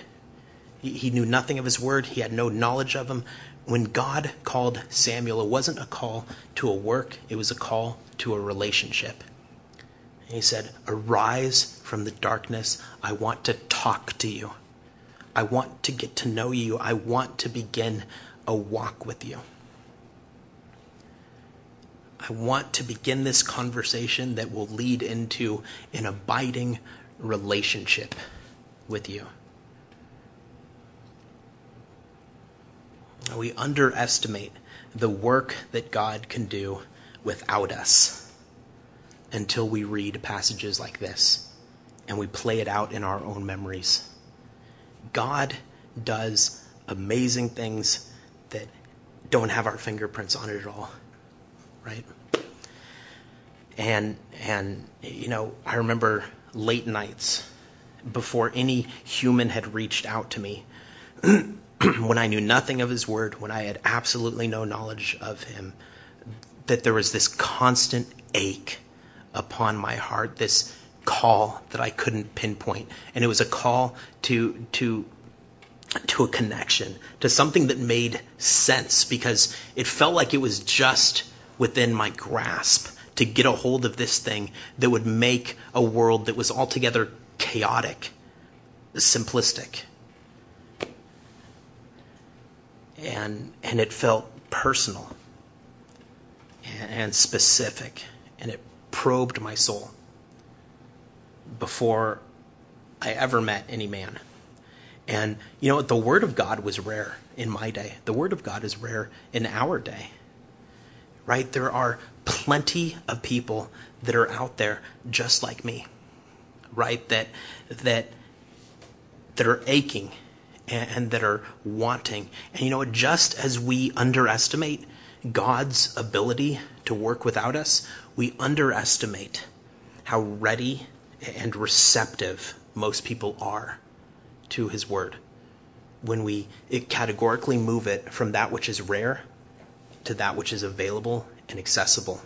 He, knew nothing of his word. He had no knowledge of him. When God called Samuel, it wasn't a call to a work, it was a call to a relationship. He said, Arise from the darkness. I want to talk to you. I want to get to know you. I want to begin a walk with you. I want to begin this conversation that will lead into an abiding relationship with you. We underestimate the work that God can do without us until we read passages like this and we play it out in our own memories. God does amazing things that don't have our fingerprints on it at all, right? And and you know, I remember late nights before any human had reached out to me when I knew nothing of his word, when I had absolutely no knowledge of him, that there was this constant ache upon my heart, this call that I couldn't pinpoint. And it was a call to to to a connection, to something that made sense because it felt like it was just within my grasp to get a hold of this thing that would make a world that was altogether chaotic, simplistic. And and it felt personal and specific and it probed my soul before I ever met any man. And you know, what? the Word of God was rare in my day. The Word of God is rare in our day. Right? There are plenty of people that are out there just like me. Right? That that that are aching and, and that are wanting. And you know, what? just as we underestimate God's ability to work without us, we underestimate how ready and receptive most people are to his word. When we categorically move it from that which is rare to that which is available and accessible.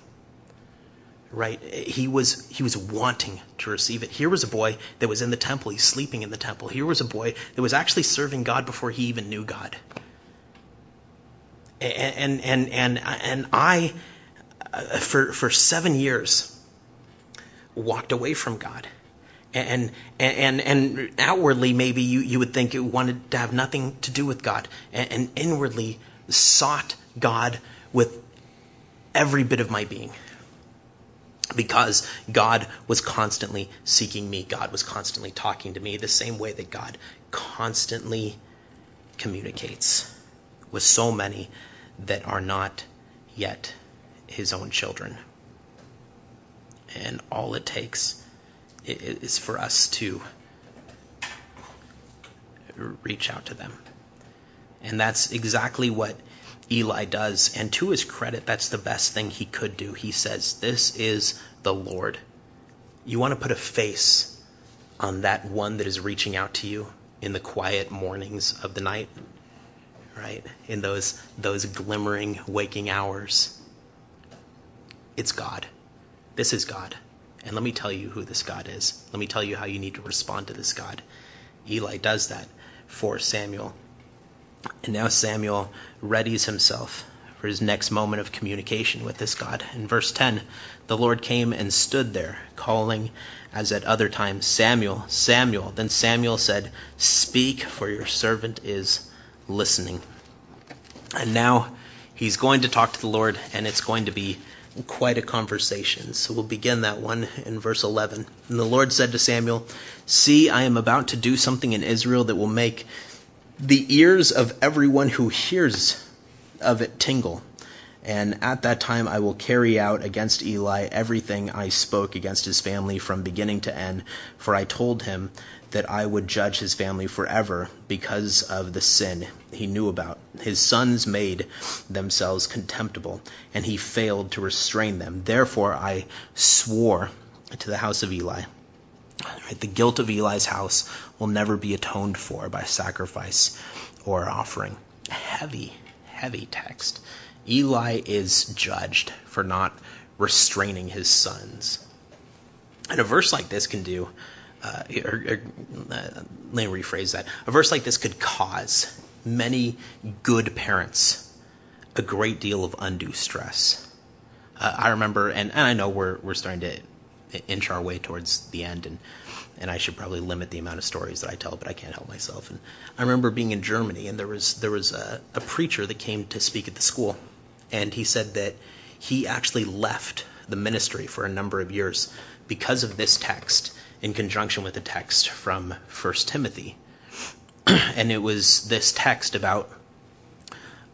Right? He was he was wanting to receive it. Here was a boy that was in the temple. He's sleeping in the temple. Here was a boy that was actually serving God before he even knew God. And and and and, I uh, for for 7 years walked away from God. And, and, and outwardly, maybe you, you would think it wanted to have nothing to do with God. And, and inwardly sought God with every bit of my being. Because God was constantly seeking me. God was constantly talking to me the same way that God constantly communicates with so many that are not yet his own children and all it takes is for us to reach out to them. And that's exactly what Eli does. And to his credit, that's the best thing he could do. He says, This is the Lord. You want to put a face on that one that is reaching out to you in the quiet mornings of the night, right? In those those glimmering waking hours. It's God. This is God. And let me tell you who this God is. Let me tell you how you need to respond to this God. Eli does that for Samuel. And now Samuel readies himself for his next moment of communication with this God. In verse 10, the Lord came and stood there, calling as at other times, Samuel, Samuel. Then Samuel said, Speak, for your servant is listening. And now he's going to talk to the Lord, and it's going to be quite a conversation. So we'll begin that one in verse 11. And the Lord said to Samuel, See, I am about to do something in Israel that will make the ears of everyone who hears of it tingle. And at that time I will carry out against Eli everything I spoke against his family from beginning to end, for I told him that I would judge his family forever because of the sin he knew about. His sons made themselves contemptible, and he failed to restrain them. Therefore I swore to the house of Eli. The guilt of Eli's house will never be atoned for by sacrifice or offering. Heavy, heavy text. Eli is judged for not restraining his sons. And a verse like this can do uh, or, or, uh, let me rephrase that. A verse like this could cause many good parents a great deal of undue stress. Uh, I remember, and, and I know we're we're starting to inch our way towards the end, and and I should probably limit the amount of stories that I tell, but I can't help myself. And I remember being in Germany, and there was there was a, a preacher that came to speak at the school, and he said that he actually left the ministry for a number of years because of this text in conjunction with the text from 1 Timothy. and it was this text about,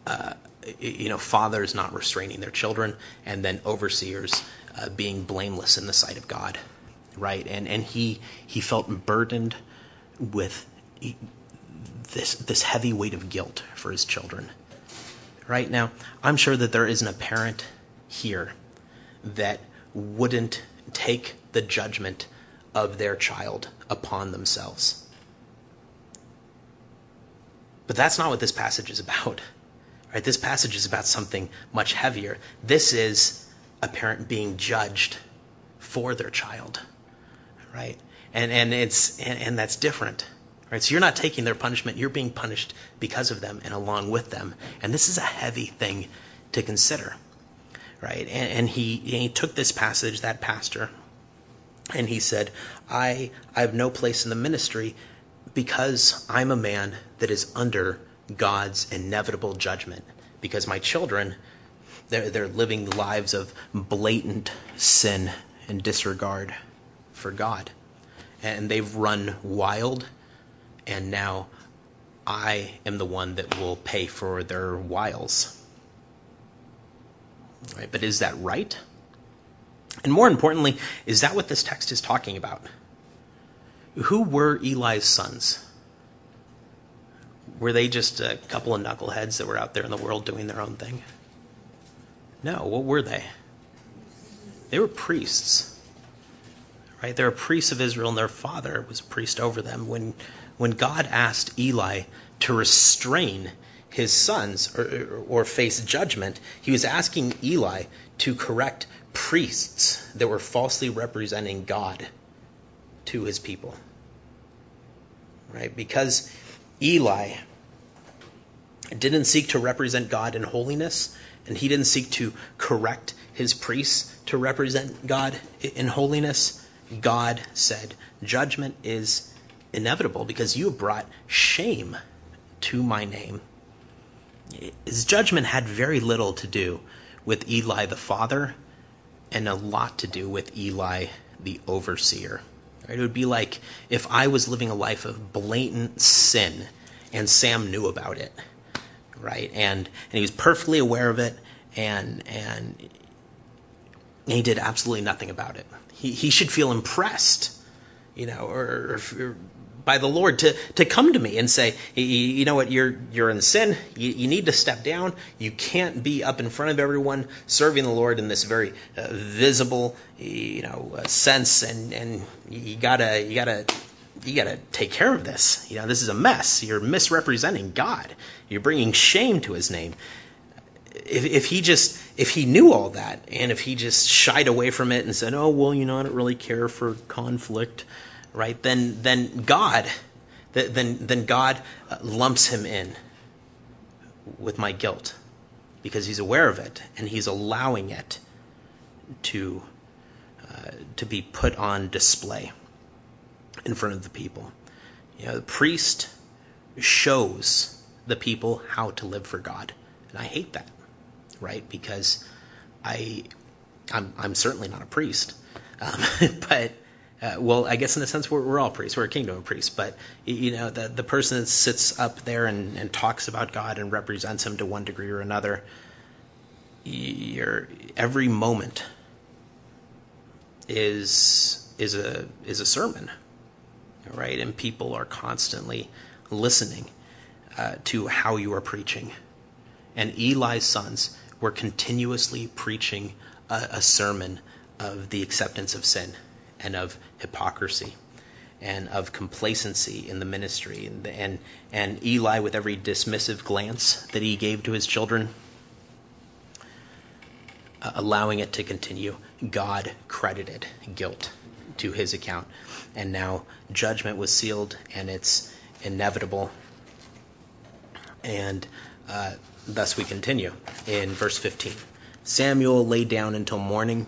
uh, you know, fathers not restraining their children and then overseers uh, being blameless in the sight of God, right? And and he he felt burdened with this this heavy weight of guilt for his children. Right now, I'm sure that there isn't a parent here that wouldn't take the judgment of their child upon themselves. But that's not what this passage is about. Right? This passage is about something much heavier. This is a parent being judged for their child. Right? And and it's and, and that's different. Right? So you're not taking their punishment, you're being punished because of them and along with them. And this is a heavy thing to consider. Right? And, and he, he took this passage, that pastor, and he said, I, I have no place in the ministry because I'm a man that is under God's inevitable judgment. Because my children, they're, they're living lives of blatant sin and disregard for God. And they've run wild, and now I am the one that will pay for their wiles. Right, but is that right? And more importantly, is that what this text is talking about? Who were Eli's sons? Were they just a couple of knuckleheads that were out there in the world doing their own thing? No, what were they? They were priests. Right? They were priests of Israel, and their father was a priest over them. When, when God asked Eli to restrain his sons or, or face judgment, he was asking Eli to correct priests that were falsely representing God to his people. Right? Because Eli didn't seek to represent God in holiness, and he didn't seek to correct his priests to represent God in holiness. God said, Judgment is inevitable because you have brought shame to my name. His judgment had very little to do with Eli the father and a lot to do with Eli the overseer. Right? It would be like if I was living a life of blatant sin and Sam knew about it, right? And and he was perfectly aware of it, and and he did absolutely nothing about it. He he should feel impressed, you know, or, or by the Lord to, to come to me and say, you know what, you're you're in sin. You, you, need to step down. You can't be up in front of everyone serving the Lord in this very uh, visible, you know, uh, sense, and and you gotta you gotta you got to take care of this. You know, this is a mess. You're misrepresenting God. You're bringing shame to his name. If, if he just, if he knew all that, and if he just shied away from it and said, oh, well, you know, I don't really care for conflict, right, then, then God, then, then God uh, lumps him in with my guilt because he's aware of it and he's allowing it to, uh, to be put on display in front of the people. You know, the priest shows the people how to live for God, and I hate that, right? Because I, I'm, I'm certainly not a priest, um, but uh, well, I guess in a sense we're, we're all priests. We're a kingdom of priests, but you know, the the person that sits up there and, and talks about God and represents Him to one degree or another, your every moment is is a is a sermon right? And people are constantly listening uh, to how you are preaching. And Eli's sons were continuously preaching a, a sermon of the acceptance of sin and of hypocrisy and of complacency in the ministry. And, and, and Eli, with every dismissive glance that he gave to his children, uh, allowing it to continue, God credited guilt to his account. And now judgment was sealed and it's inevitable. And uh, thus we continue in verse 15. Samuel lay down until morning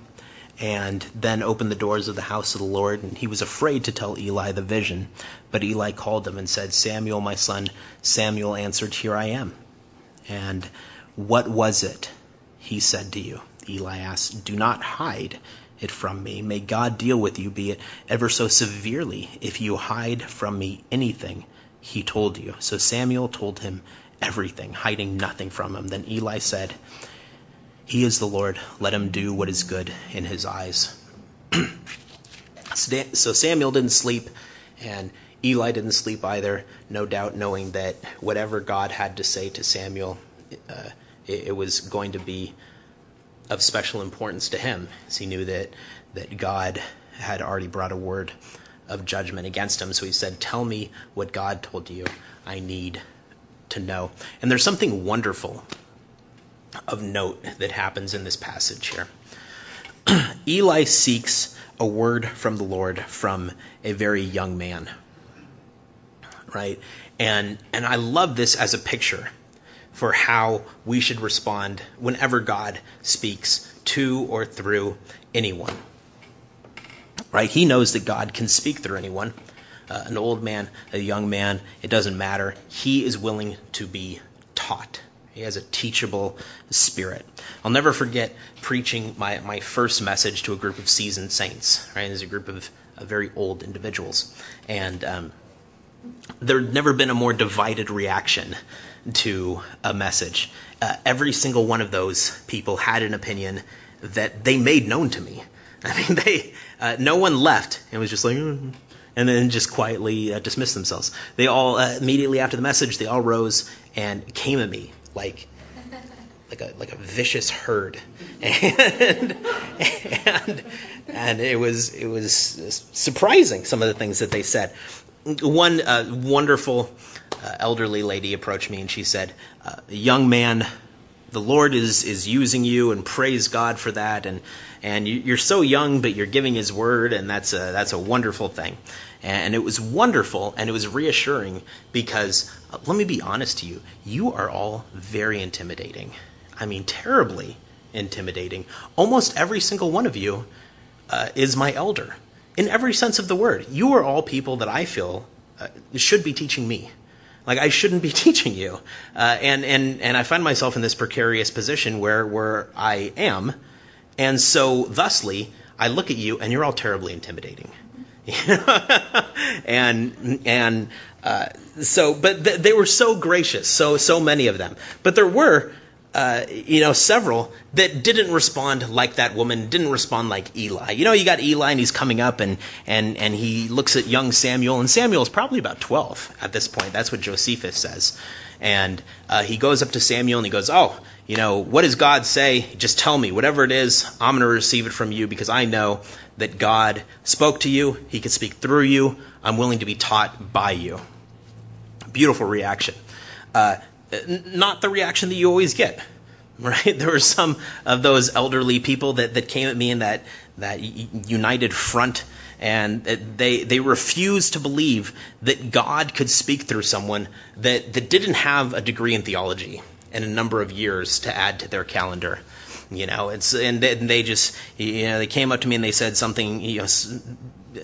and then opened the doors of the house of the Lord. And he was afraid to tell Eli the vision. But Eli called him and said, Samuel, my son. Samuel answered, Here I am. And what was it he said to you? Eli asked, Do not hide it from me. May God deal with you, be it ever so severely, if you hide from me anything he told you. So Samuel told him everything, hiding nothing from him. Then Eli said, He is the Lord. Let him do what is good in his eyes. so Samuel didn't sleep, and Eli didn't sleep either, no doubt knowing that whatever God had to say to Samuel, uh, it, it was going to be of special importance to him, as he knew that that God had already brought a word of judgment against him. So he said, "Tell me what God told you. I need to know." And there's something wonderful of note that happens in this passage here. Eli seeks a word from the Lord from a very young man. Right? And and I love this as a picture for how we should respond whenever God speaks to or through anyone. Right? He knows that God can speak through anyone. Uh, an old man, a young man, it doesn't matter. He is willing to be taught. He has a teachable spirit. I'll never forget preaching my, my first message to a group of seasoned saints. Right, there's a group of, of very old individuals, and um, there'd never been a more divided reaction to a message. Uh, every single one of those people had an opinion that they made known to me. I mean, they uh, no one left and was just like, mm, and then just quietly uh, dismissed themselves. They all uh, immediately after the message, they all rose and came at me like like a like a vicious herd, and and and it was it was surprising some of the things that they said. One uh, wonderful uh, elderly lady approached me and she said, uh, "Young man, the Lord is is using you, and praise God for that. And and you, are so young, but you're giving His word, and that's a that's a wonderful thing. And it was wonderful, and it was reassuring because uh, let me be honest to you, you are all very intimidating. I mean, terribly intimidating. Almost every single one of you uh, is my elder in every sense of the word. You are all people that I feel uh, should be teaching me. Like I shouldn't be teaching you, uh, and and and I find myself in this precarious position where where I am, and so thusly I look at you and you're all terribly intimidating, and and uh, so but th- they were so gracious, so so many of them, but there were uh, you know, several that didn't respond like that woman, didn't respond like Eli. You know, you got Eli and he's coming up and, and, and he looks at young Samuel, and Samuel is probably about 12 at this point. That's what Josephus says. And uh, he goes up to Samuel and he goes, Oh, you know, what does God say? Just tell me. Whatever it is, I'm going to receive it from you because I know that God spoke to you. He could speak through you. I'm willing to be taught by you. Beautiful reaction. Uh, not the reaction that you always get right? There were some of those elderly people that, that came at me in that, that united front, and they, they refused to believe that God could speak through someone that, that didn't have a degree in theology and a number of years to add to their calendar. You know, it's and they, and they just you know they came up to me and they said something. You know,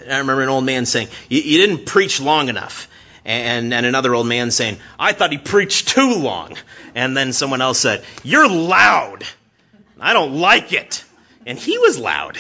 I remember an old man saying, "You didn't preach long enough." And, and another old man saying, I thought he preached too long. And then someone else said, You're loud. I don't like it. And he was loud.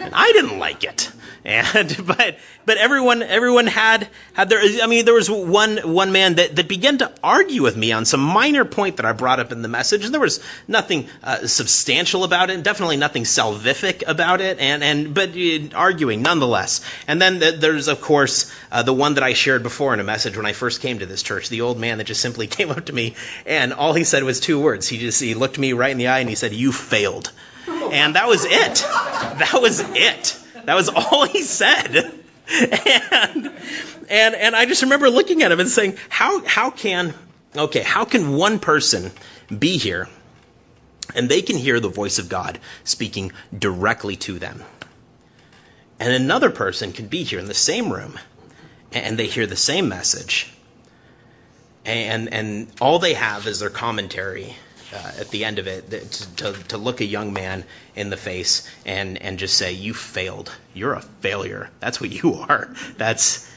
And I didn't like it. And but but everyone everyone had had their I mean there was one one man that, that began to argue with me on some minor point that I brought up in the message. And there was nothing uh, substantial about it and definitely nothing salvific about it. And and but uh, arguing nonetheless. And then the, there's of course uh, the one that I shared before in a message when I first came to this church the old man that just simply came up to me and all he said was two words. He just he looked me right in the eye and he said you failed. And that was it. That was it that was all he said. And, and, and I just remember looking at him and saying, how, how can, okay, how can one person be here and they can hear the voice of God speaking directly to them? And another person can be here in the same room and they hear the same message and, and all they have is their commentary uh, at the end of it to, to, to, look a young man in the face and, and just say, You failed. You're a failure. That's what you are. That's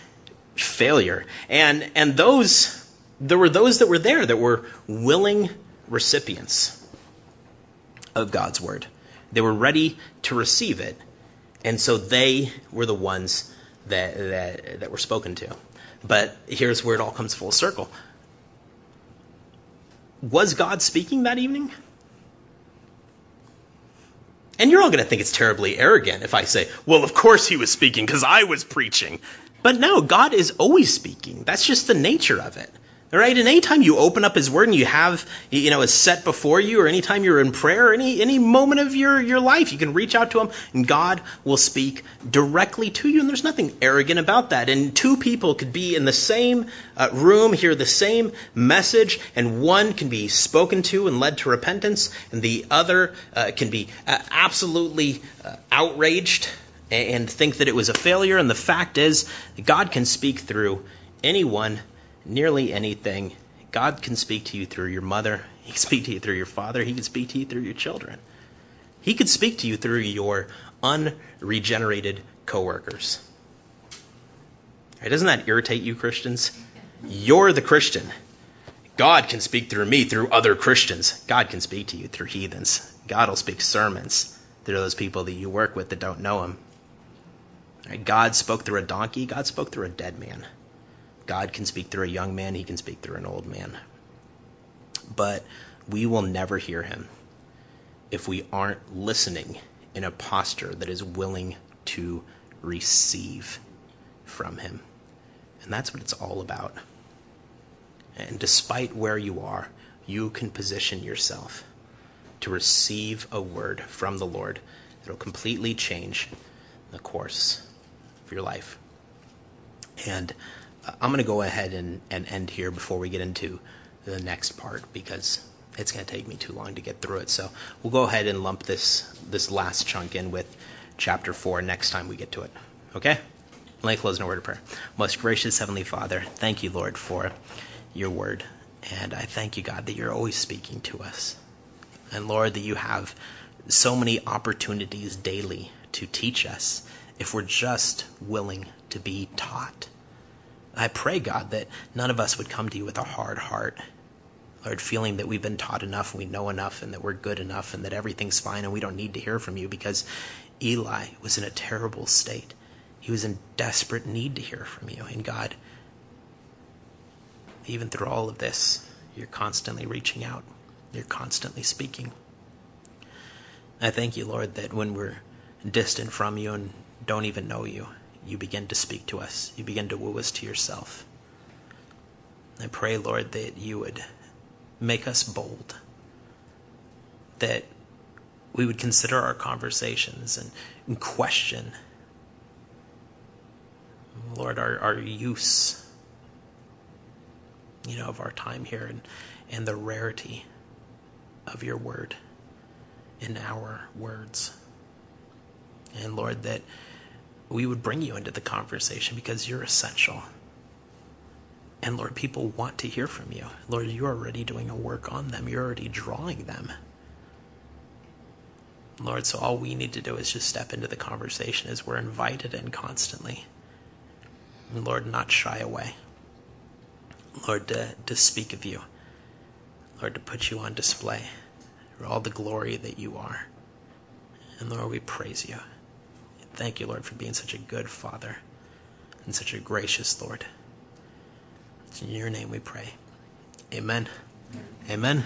failure. And, and those, there were those that were there that were willing recipients of God's word. They were ready to receive it. And so they were the ones that, that, that were spoken to. But here's where it all comes full circle was God speaking that evening? And you're all going to think it's terribly arrogant if I say, well, of course he was speaking because I was preaching. But no, God is always speaking. That's just the nature of it. Right, and anytime you open up His Word and you have, you know, a set before you, or anytime you're in prayer, any any moment of your your life, you can reach out to Him, and God will speak directly to you. And there's nothing arrogant about that. And two people could be in the same uh, room, hear the same message, and one can be spoken to and led to repentance, and the other uh, can be uh, absolutely uh, outraged and think that it was a failure. And the fact is, God can speak through anyone nearly anything. God can speak to you through your mother. He can speak to you through your father. He can speak to you through your children. He could speak to you through your unregenerated coworkers. Right, doesn't that irritate you, Christians? You're the Christian. God can speak through me through other Christians. God can speak to you through heathens. God will speak sermons through those people that you work with that don't know Him. Right, God spoke through a donkey. God spoke through a dead man. God can speak through a young man, he can speak through an old man. But we will never hear him if we aren't listening in a posture that is willing to receive from him. And that's what it's all about. And despite where you are, you can position yourself to receive a word from the Lord that will completely change the course of your life. And I'm going to go ahead and, and end here before we get into the next part because it's going to take me too long to get through it. So we'll go ahead and lump this this last chunk in with chapter four next time we get to it. Okay? Let me close in a word of prayer. Most gracious Heavenly Father, thank you, Lord, for your word. And I thank you, God, that you're always speaking to us. And Lord, that you have so many opportunities daily to teach us if we're just willing to be taught. I pray, God, that none of us would come to you with a hard heart. Lord, feeling that we've been taught enough, we know enough, and that we're good enough, and that everything's fine, and we don't need to hear from you because Eli was in a terrible state. He was in desperate need to hear from you. And God, even through all of this, you're constantly reaching out. You're constantly speaking. I thank you, Lord, that when we're distant from you and don't even know you, you begin to speak to us. You begin to woo us to yourself. I pray, Lord, that you would make us bold, that we would consider our conversations and, and question, Lord, our, our use, you know, of our time here and, and the rarity of your word in our words. And Lord, that we would bring you into the conversation because you're essential. And Lord, people want to hear from you. Lord, you're already doing a work on them, you're already drawing them. Lord, so all we need to do is just step into the conversation as we're invited in constantly. And Lord, not shy away. Lord, to, to speak of you. Lord, to put you on display for all the glory that you are. And Lord, we praise you. Thank you, Lord, for being such a good Father and such a gracious Lord. It's in your name we pray. Amen. Amen.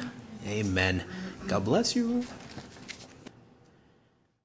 Amen. God bless you.